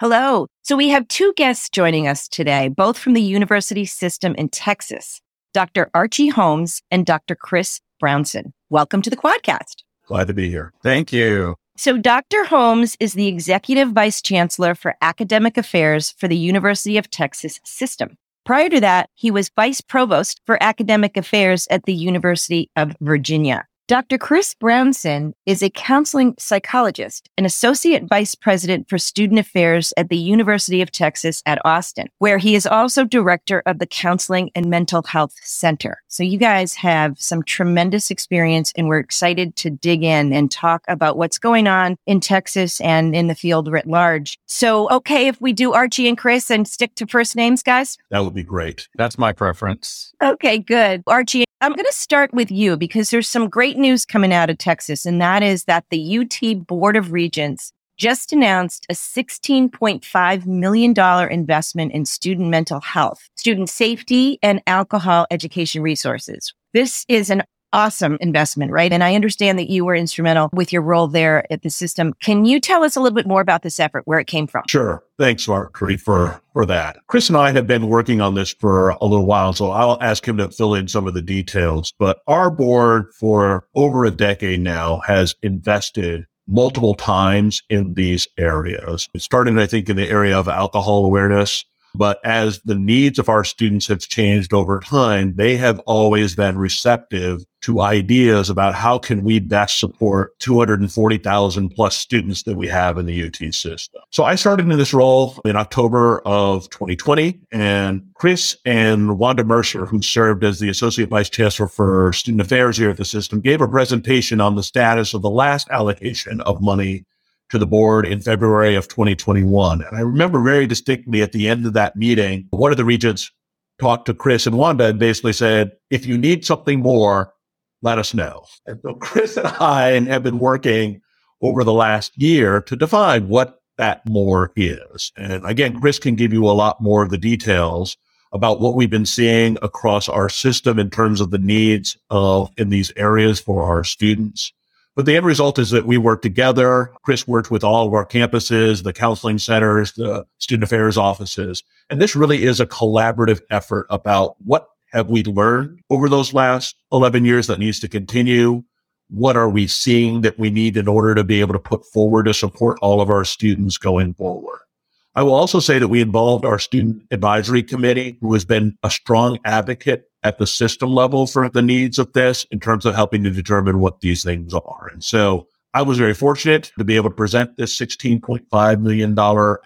Hello. So we have two guests joining us today, both from the university system in Texas, Dr. Archie Holmes and Dr. Chris Brownson. Welcome to the Quadcast. Glad to be here. Thank you. So Dr. Holmes is the Executive Vice Chancellor for Academic Affairs for the University of Texas System. Prior to that, he was Vice Provost for Academic Affairs at the University of Virginia. Dr. Chris Brownson is a counseling psychologist and associate vice president for student affairs at the University of Texas at Austin, where he is also director of the Counseling and Mental Health Center. So you guys have some tremendous experience and we're excited to dig in and talk about what's going on in Texas and in the field writ large. So, okay, if we do Archie and Chris and stick to first names, guys? That would be great. That's my preference. Okay, good. Archie, I'm going to start with you because there's some great news coming out of Texas, and that is that the UT Board of Regents just announced a $16.5 million investment in student mental health, student safety, and alcohol education resources. This is an awesome investment, right? And I understand that you were instrumental with your role there at the system. Can you tell us a little bit more about this effort, where it came from? Sure. Thanks, Marjorie, for, for that. Chris and I have been working on this for a little while, so I'll ask him to fill in some of the details. But our board for over a decade now has invested multiple times in these areas. It started, I think, in the area of alcohol awareness but as the needs of our students have changed over time, they have always been receptive to ideas about how can we best support 240,000 plus students that we have in the UT system. So I started in this role in October of 2020 and Chris and Wanda Mercer, who served as the Associate Vice Chancellor for Student Affairs here at the system, gave a presentation on the status of the last allocation of money to the board in February of 2021. And I remember very distinctly at the end of that meeting, one of the regents talked to Chris and Wanda and basically said, if you need something more, let us know. And so Chris and I have been working over the last year to define what that more is. And again, Chris can give you a lot more of the details about what we've been seeing across our system in terms of the needs of in these areas for our students. But the end result is that we work together. Chris worked with all of our campuses, the counseling centers, the student affairs offices. And this really is a collaborative effort about what have we learned over those last 11 years that needs to continue? What are we seeing that we need in order to be able to put forward to support all of our students going forward? I will also say that we involved our student advisory committee, who has been a strong advocate at the system level for the needs of this in terms of helping to determine what these things are. And so I was very fortunate to be able to present this $16.5 million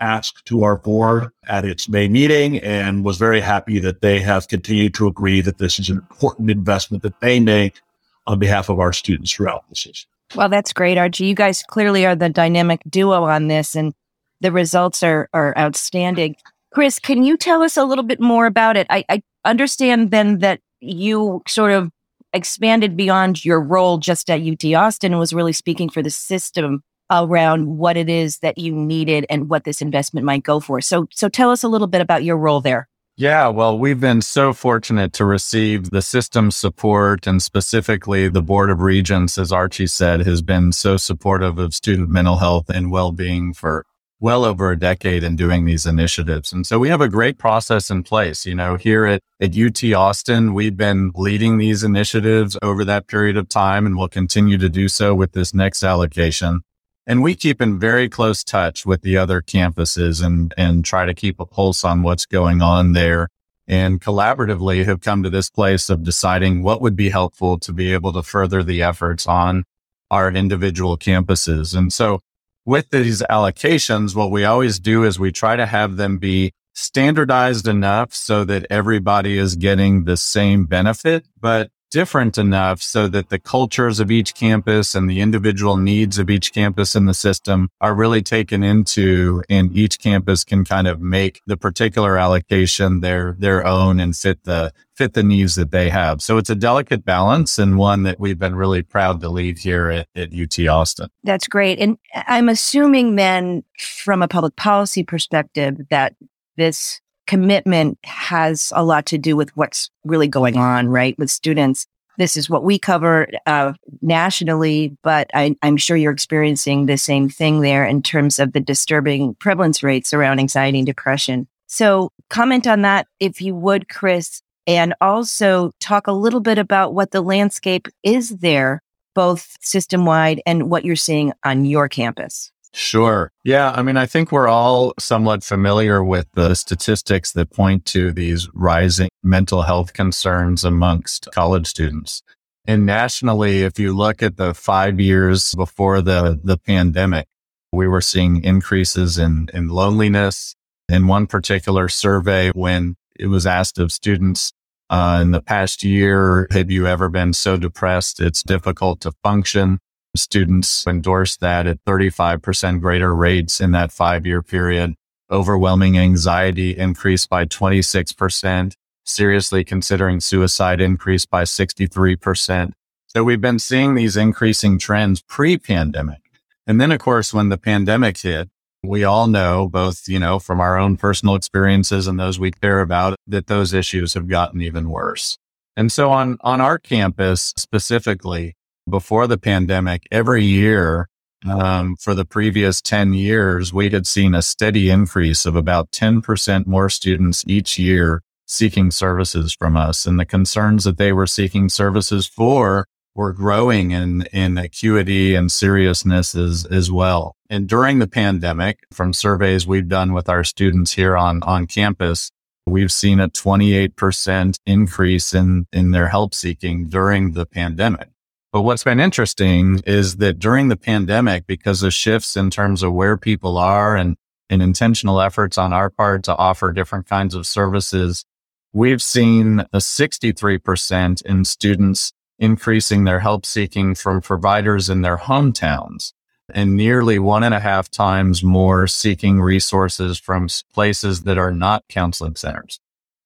ask to our board at its May meeting and was very happy that they have continued to agree that this is an important investment that they make on behalf of our students throughout the system. Well, that's great, Archie. You guys clearly are the dynamic duo on this and the results are, are outstanding. Chris, can you tell us a little bit more about it? I, I understand then that you sort of expanded beyond your role just at UT Austin and was really speaking for the system around what it is that you needed and what this investment might go for. So so tell us a little bit about your role there. Yeah, well, we've been so fortunate to receive the system support and specifically the Board of Regents, as Archie said, has been so supportive of student mental health and well-being for well over a decade in doing these initiatives. And so we have a great process in place. You know, here at, at UT Austin, we've been leading these initiatives over that period of time and will continue to do so with this next allocation. And we keep in very close touch with the other campuses and, and try to keep a pulse on what's going on there and collaboratively have come to this place of deciding what would be helpful to be able to further the efforts on our individual campuses. And so with these allocations, what we always do is we try to have them be standardized enough so that everybody is getting the same benefit, but different enough so that the cultures of each campus and the individual needs of each campus in the system are really taken into and each campus can kind of make the particular allocation their their own and fit the fit the needs that they have. So it's a delicate balance and one that we've been really proud to lead here at, at UT Austin. That's great. And I'm assuming then from a public policy perspective that this commitment has a lot to do with what's really going on, right? With students. This is what we cover uh, nationally, but I, I'm sure you're experiencing the same thing there in terms of the disturbing prevalence rates around anxiety and depression. So, comment on that if you would, Chris, and also talk a little bit about what the landscape is there, both system wide and what you're seeing on your campus. Sure. Yeah. I mean, I think we're all somewhat familiar with the statistics that point to these rising mental health concerns amongst college students. And nationally, if you look at the five years before the, the pandemic, we were seeing increases in, in loneliness. In one particular survey, when it was asked of students uh, in the past year, have you ever been so depressed it's difficult to function? Students endorsed that at 35% greater rates in that five year period. Overwhelming anxiety increased by 26%. Seriously considering suicide increased by 63%. So we've been seeing these increasing trends pre pandemic. And then, of course, when the pandemic hit, we all know both, you know, from our own personal experiences and those we care about that those issues have gotten even worse. And so on, on our campus specifically, before the pandemic, every year um, for the previous 10 years, we had seen a steady increase of about 10% more students each year seeking services from us. And the concerns that they were seeking services for were growing in, in acuity and seriousness as, as well. And during the pandemic, from surveys we've done with our students here on, on campus, we've seen a 28% increase in, in their help seeking during the pandemic. But what's been interesting is that during the pandemic, because of shifts in terms of where people are and, and intentional efforts on our part to offer different kinds of services, we've seen a 63% in students increasing their help seeking from providers in their hometowns and nearly one and a half times more seeking resources from places that are not counseling centers.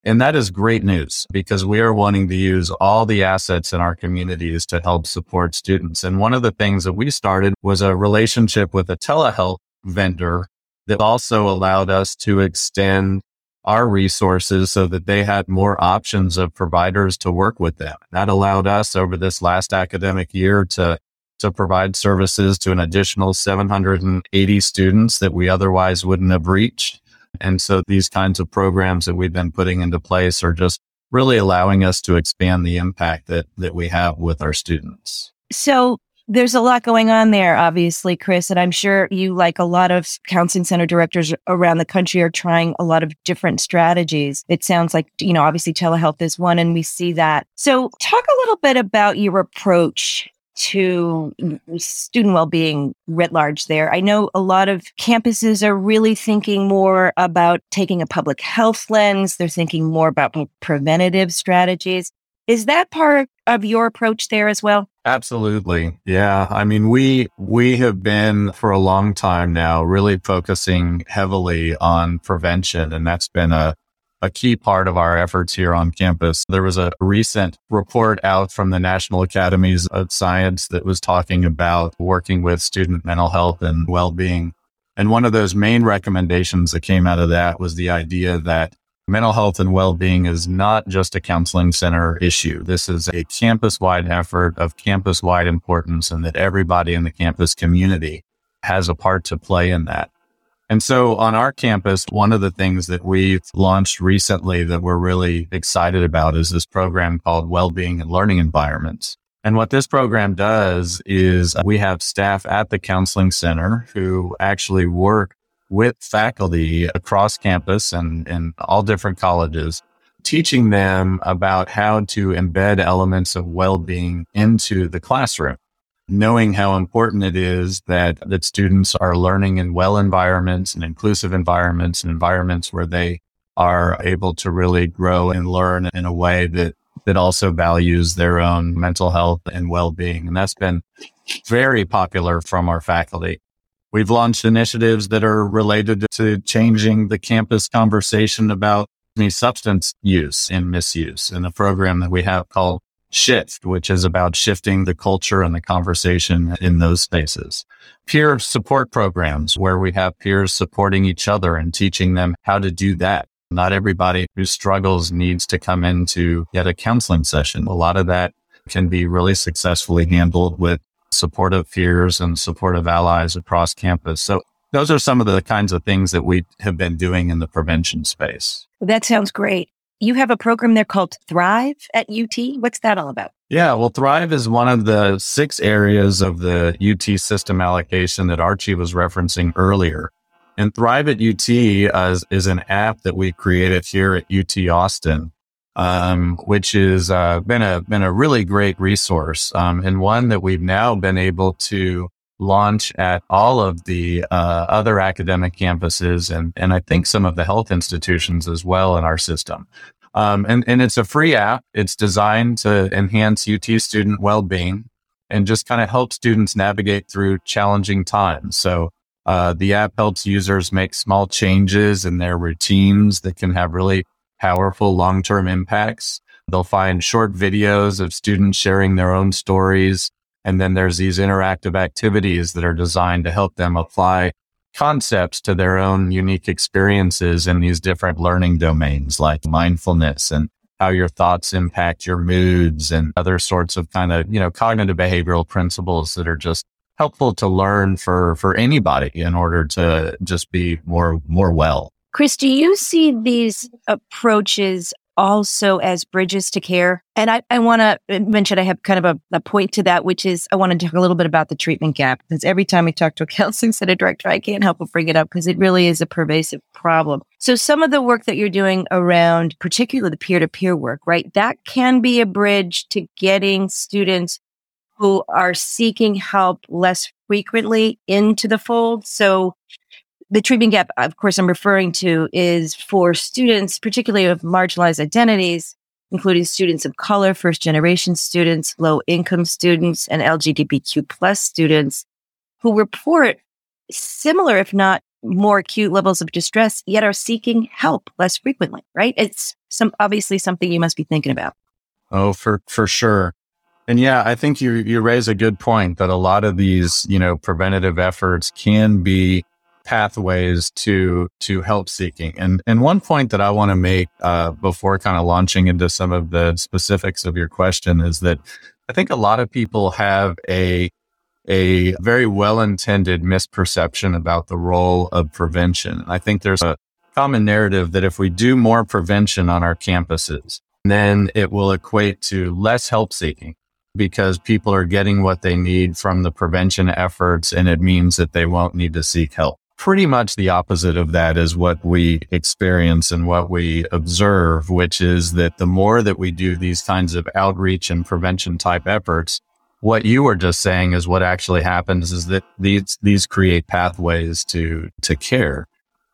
And that is great news because we are wanting to use all the assets in our communities to help support students. And one of the things that we started was a relationship with a telehealth vendor that also allowed us to extend our resources so that they had more options of providers to work with them. That allowed us over this last academic year to to provide services to an additional 780 students that we otherwise wouldn't have reached. And so these kinds of programs that we've been putting into place are just really allowing us to expand the impact that, that we have with our students. So there's a lot going on there, obviously, Chris. And I'm sure you, like a lot of counseling center directors around the country, are trying a lot of different strategies. It sounds like, you know, obviously telehealth is one, and we see that. So, talk a little bit about your approach to mm, mm, student well-being writ large there. I know a lot of campuses are really thinking more about taking a public health lens. They're thinking more about preventative strategies. Is that part of your approach there as well? Absolutely. Yeah. I mean, we, we have been for a long time now really focusing heavily on prevention. And that's been a, a key part of our efforts here on campus. There was a recent report out from the National Academies of Science that was talking about working with student mental health and well-being. And one of those main recommendations that came out of that was the idea that mental health and well-being is not just a counseling center issue. This is a campus-wide effort of campus-wide importance and that everybody in the campus community has a part to play in that. And so on our campus, one of the things that we've launched recently that we're really excited about is this program called Wellbeing and Learning Environments. And what this program does is we have staff at the counseling center who actually work with faculty across campus and in all different colleges, teaching them about how to embed elements of well-being into the classroom knowing how important it is that that students are learning in well environments and inclusive environments and environments where they are able to really grow and learn in a way that that also values their own mental health and well-being. And that's been very popular from our faculty. We've launched initiatives that are related to changing the campus conversation about substance use and misuse in a program that we have called Shift, which is about shifting the culture and the conversation in those spaces. Peer support programs where we have peers supporting each other and teaching them how to do that. Not everybody who struggles needs to come into yet a counseling session. A lot of that can be really successfully handled with supportive peers and supportive allies across campus. So those are some of the kinds of things that we have been doing in the prevention space. That sounds great. You have a program there called Thrive at UT. What's that all about? Yeah, well, Thrive is one of the six areas of the UT system allocation that Archie was referencing earlier. And Thrive at UT uh, is, an app that we created here at UT Austin, um, which has uh, been a been a really great resource um, and one that we've now been able to launch at all of the uh, other academic campuses and, and I think some of the health institutions as well in our system. Um, and, and it's a free app. It's designed to enhance UT student well-being and just kind of help students navigate through challenging times. So uh, the app helps users make small changes in their routines that can have really powerful long-term impacts. They'll find short videos of students sharing their own stories and then there's these interactive activities that are designed to help them apply concepts to their own unique experiences in these different learning domains like mindfulness and how your thoughts impact your moods and other sorts of kind of, you know, cognitive behavioral principles that are just helpful to learn for, for anybody in order to just be more, more well. Chris, do you see these approaches also as bridges to care. And I, I want to uh, mention, I have kind of a, a, point to that, which is I want to talk a little bit about the treatment gap because every time we talk to a counseling center director, I can't help but bring it up because it really is a pervasive problem. So some of the work that you're doing around, particularly the peer to peer work, right? That can be a bridge to getting students who are seeking help less frequently into the fold. So the treatment gap, of course, I'm referring to is for students, particularly of marginalized identities, including students of color, first generation students, low income students, and LGBTQ plus students who report similar, if not more acute levels of distress, yet are seeking help less frequently, right? It's some obviously something you must be thinking about. Oh, for, for sure. And yeah, I think you, you raise a good point that a lot of these, you know, preventative efforts can be pathways to to help seeking. And and one point that I want to make uh, before kind of launching into some of the specifics of your question is that I think a lot of people have a a very well intended misperception about the role of prevention. I think there's a common narrative that if we do more prevention on our campuses, then it will equate to less help seeking because people are getting what they need from the prevention efforts and it means that they won't need to seek help pretty much the opposite of that is what we experience and what we observe, which is that the more that we do these kinds of outreach and prevention type efforts, what you were just saying is what actually happens is that these, these create pathways to, to care.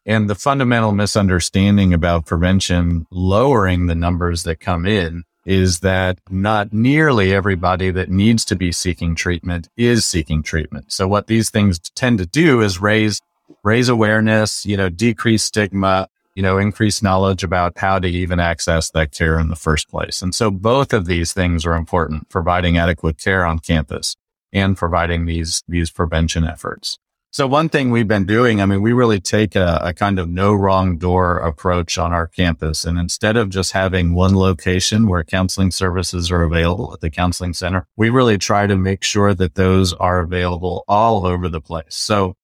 And the fundamental misunderstanding about prevention lowering the numbers that come in is that not nearly everybody that needs to be seeking treatment is seeking treatment. So what these things tend to do is raise raise awareness, you know, decrease stigma, you know, increase knowledge about how to even access that care in the first place. And so both of these things are important, providing adequate care on campus and providing these, these prevention efforts. So one thing we've been doing, I mean, we really take a, a, kind of no wrong door approach on our campus. And instead of just having one location where counseling services are available at the counseling center, we really try to make sure that those are available all over the place. So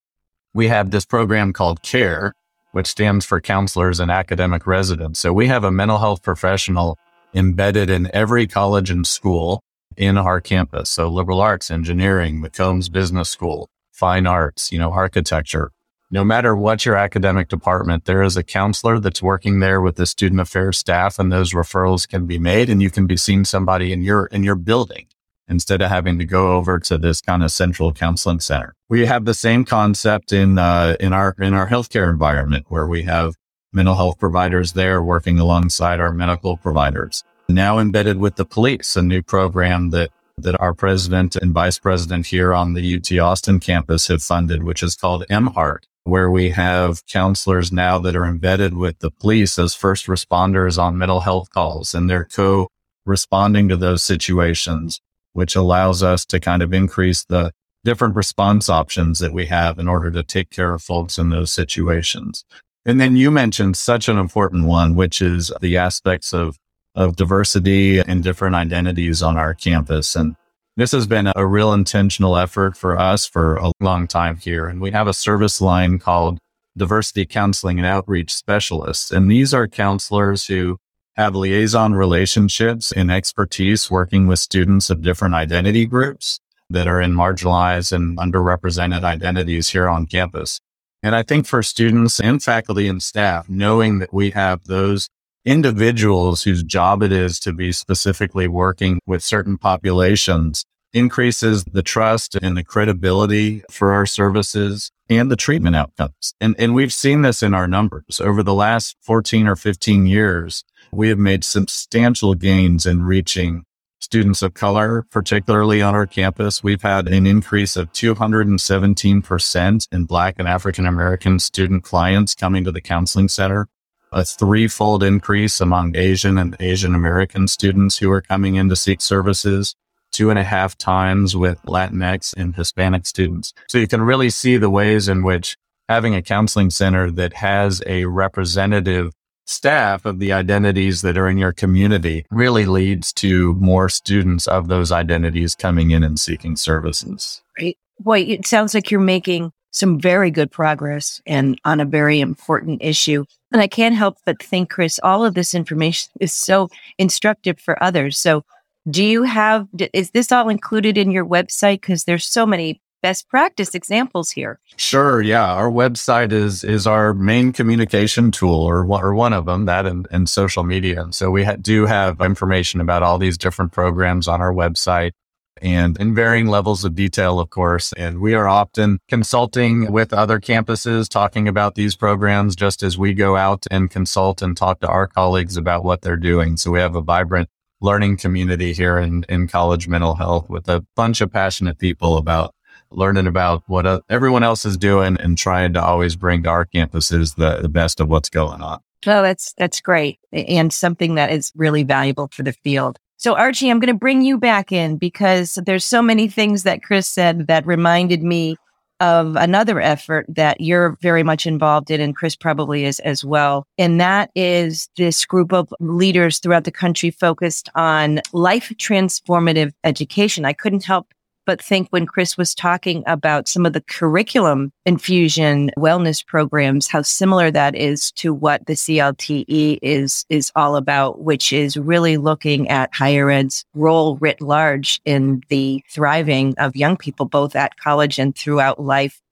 we have this program called CARE, which stands for counselors and academic residents. So we have a mental health professional embedded in every college and school in our campus. So liberal arts, engineering, McCombs Business School, fine arts, you know, architecture. No matter what your academic department, there is a counselor that's working there with the student affairs staff and those referrals can be made and you can be seeing somebody in your, in your building instead of having to go over to this kind of central counseling center. We have the same concept in, uh, in our, in our healthcare environment where we have mental health providers there working alongside our medical providers. now embedded with the police, a new program that that our president and vice president here on the UT Austin campus have funded, which is called MHEART, where we have counselors now that are embedded with the police as first responders on mental health calls and they're co responding to those situations, which allows us to kind of increase the different response options that we have in order to take care of folks in those situations. And then you mentioned such an important one, which is the aspects of of diversity and different identities on our campus. And this has been a real intentional effort for us for a long time here. And we have a service line called Diversity Counseling and Outreach Specialists. And these are counselors who have liaison relationships and expertise working with students of different identity groups that are in marginalized and underrepresented identities here on campus. And I think for students and faculty and staff, knowing that we have those individuals whose job it is to be specifically working with certain populations increases the trust and the credibility for our services and the treatment outcomes. And, and we've seen this in our numbers over the last 14 or 15 years. We have made substantial gains in reaching students of color, particularly on our campus. We've had an increase of 217% in Black and African American student clients coming to the counseling center a threefold increase among Asian and Asian American students who are coming in to seek services, two and a half times with Latinx and Hispanic students. So you can really see the ways in which having a counseling center that has a representative staff of the identities that are in your community really leads to more students of those identities coming in and seeking services. Right. Boy, it sounds like you're making some very good progress and on a very important issue. And I can't help but think, Chris, all of this information is so instructive for others. So do you have, is this all included in your website? Because there's so many best practice examples here. Sure. Yeah. Our website is, is our main communication tool or, or one of them that and, and social media. And so we ha- do have information about all these different programs on our website and in varying levels of detail, of course. And we are often consulting with other campuses, talking about these programs just as we go out and consult and talk to our colleagues about what they're doing. So we have a vibrant learning community here in, in college mental health with a bunch of passionate people about learning about what uh, everyone else is doing and trying to always bring to our campuses the, the best of what's going on. Oh, that's that's great and something that is really valuable for the field. So Archie, I'm going to bring you back in because there's so many things that Chris said that reminded me of another effort that you're very much involved in, and Chris probably is as well. And that is this group of leaders throughout the country focused on life transformative education. I couldn't help but think when Chris was talking about some of the curriculum infusion wellness programs, how similar that is to what the CLTE is, is all about, which is really looking at higher ed's role writ large in the thriving of young people, both at college and throughout life.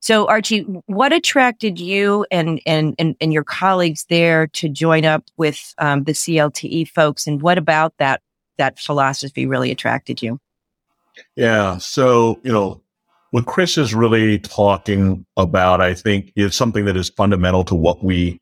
So Archie, what attracted you and, and, and, and your colleagues there to join up with um, the CLTE folks? And what about that, that philosophy really attracted you? Yeah. So, you know, what Chris is really talking about, I think, is something that is fundamental to what we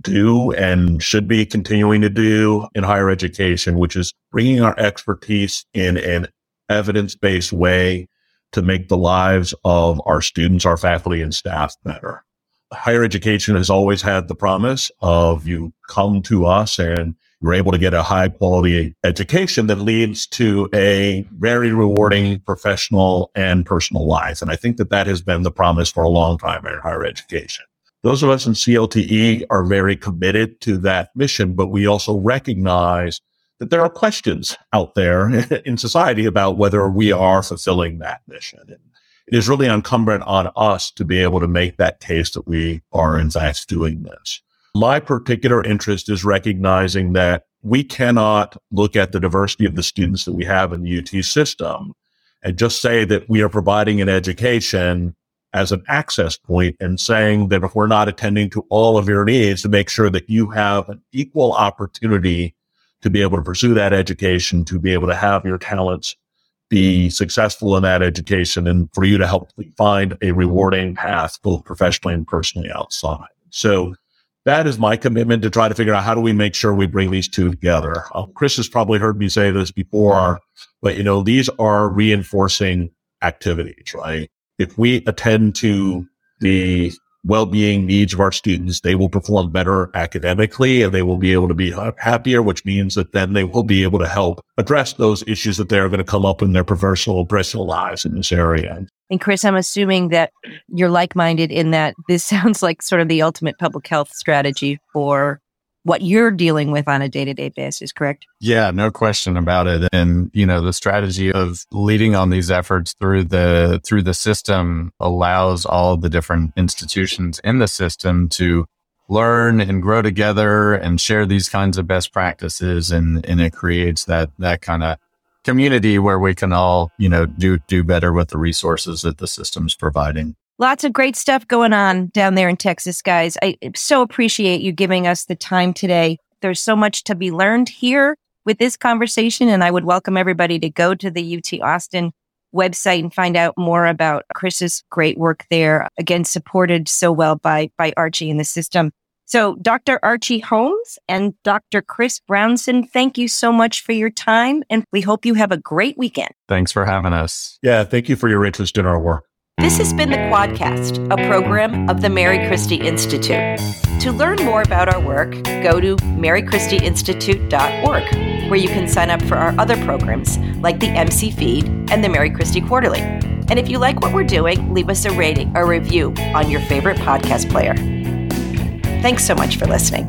do and should be continuing to do in higher education, which is bringing our expertise in an evidence based way to make the lives of our students, our faculty, and staff better. Higher education has always had the promise of you come to us and you're able to get a high quality education that leads to a very rewarding professional and personal life. And I think that that has been the promise for a long time in higher education. Those of us in CLTE are very committed to that mission, but we also recognize that there are questions out there in society about whether we are fulfilling that mission. And it is really incumbent on us to be able to make that case that we are in fact doing this. My particular interest is recognizing that we cannot look at the diversity of the students that we have in the UT system and just say that we are providing an education as an access point and saying that if we're not attending to all of your needs to make sure that you have an equal opportunity to be able to pursue that education, to be able to have your talents be successful in that education and for you to help find a rewarding path both professionally and personally outside. So that is my commitment to try to figure out how do we make sure we bring these two together. Um, Chris has probably heard me say this before, but you know, these are reinforcing activities, right? If we attend to the well-being needs of our students, they will perform better academically and they will be able to be happier, which means that then they will be able to help address those issues that they're going to come up in their professional, personal lives in this area. And Chris, I'm assuming that you're like-minded in that this sounds like sort of the ultimate public health strategy for what you're dealing with on a day to day basis, correct? Yeah, no question about it. And, you know, the strategy of leading on these efforts through the, through the system allows all the different institutions in the system to learn and grow together and share these kinds of best practices. And, and it creates that, that kind of community where we can all, you know, do, do better with the resources that the system's providing. Lots of great stuff going on down there in Texas, guys. I so appreciate you giving us the time today. There's so much to be learned here with this conversation, and I would welcome everybody to go to the UT Austin website and find out more about Chris's great work there. Again, supported so well by by Archie and the system. So, Dr. Archie Holmes and Dr. Chris Brownson, thank you so much for your time, and we hope you have a great weekend. Thanks for having us. Yeah, thank you for your interest in our work. This has been the Quadcast, a program of the Mary Christie Institute. To learn more about our work, go to marychristieinstitute.org, where you can sign up for our other programs like the MC Feed and the Mary Christie Quarterly. And if you like what we're doing, leave us a rating or review on your favorite podcast player. Thanks so much for listening.